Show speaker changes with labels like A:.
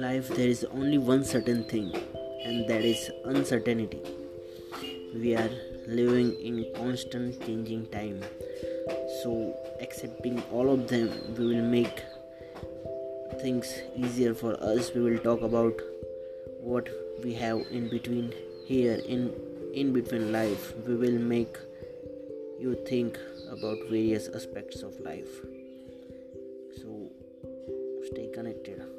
A: life there is only one certain thing and that is uncertainty. We are living in constant changing time. So accepting all of them we will make things easier for us. We will talk about what we have in between here in in between life. We will make you think about various aspects of life. So stay connected.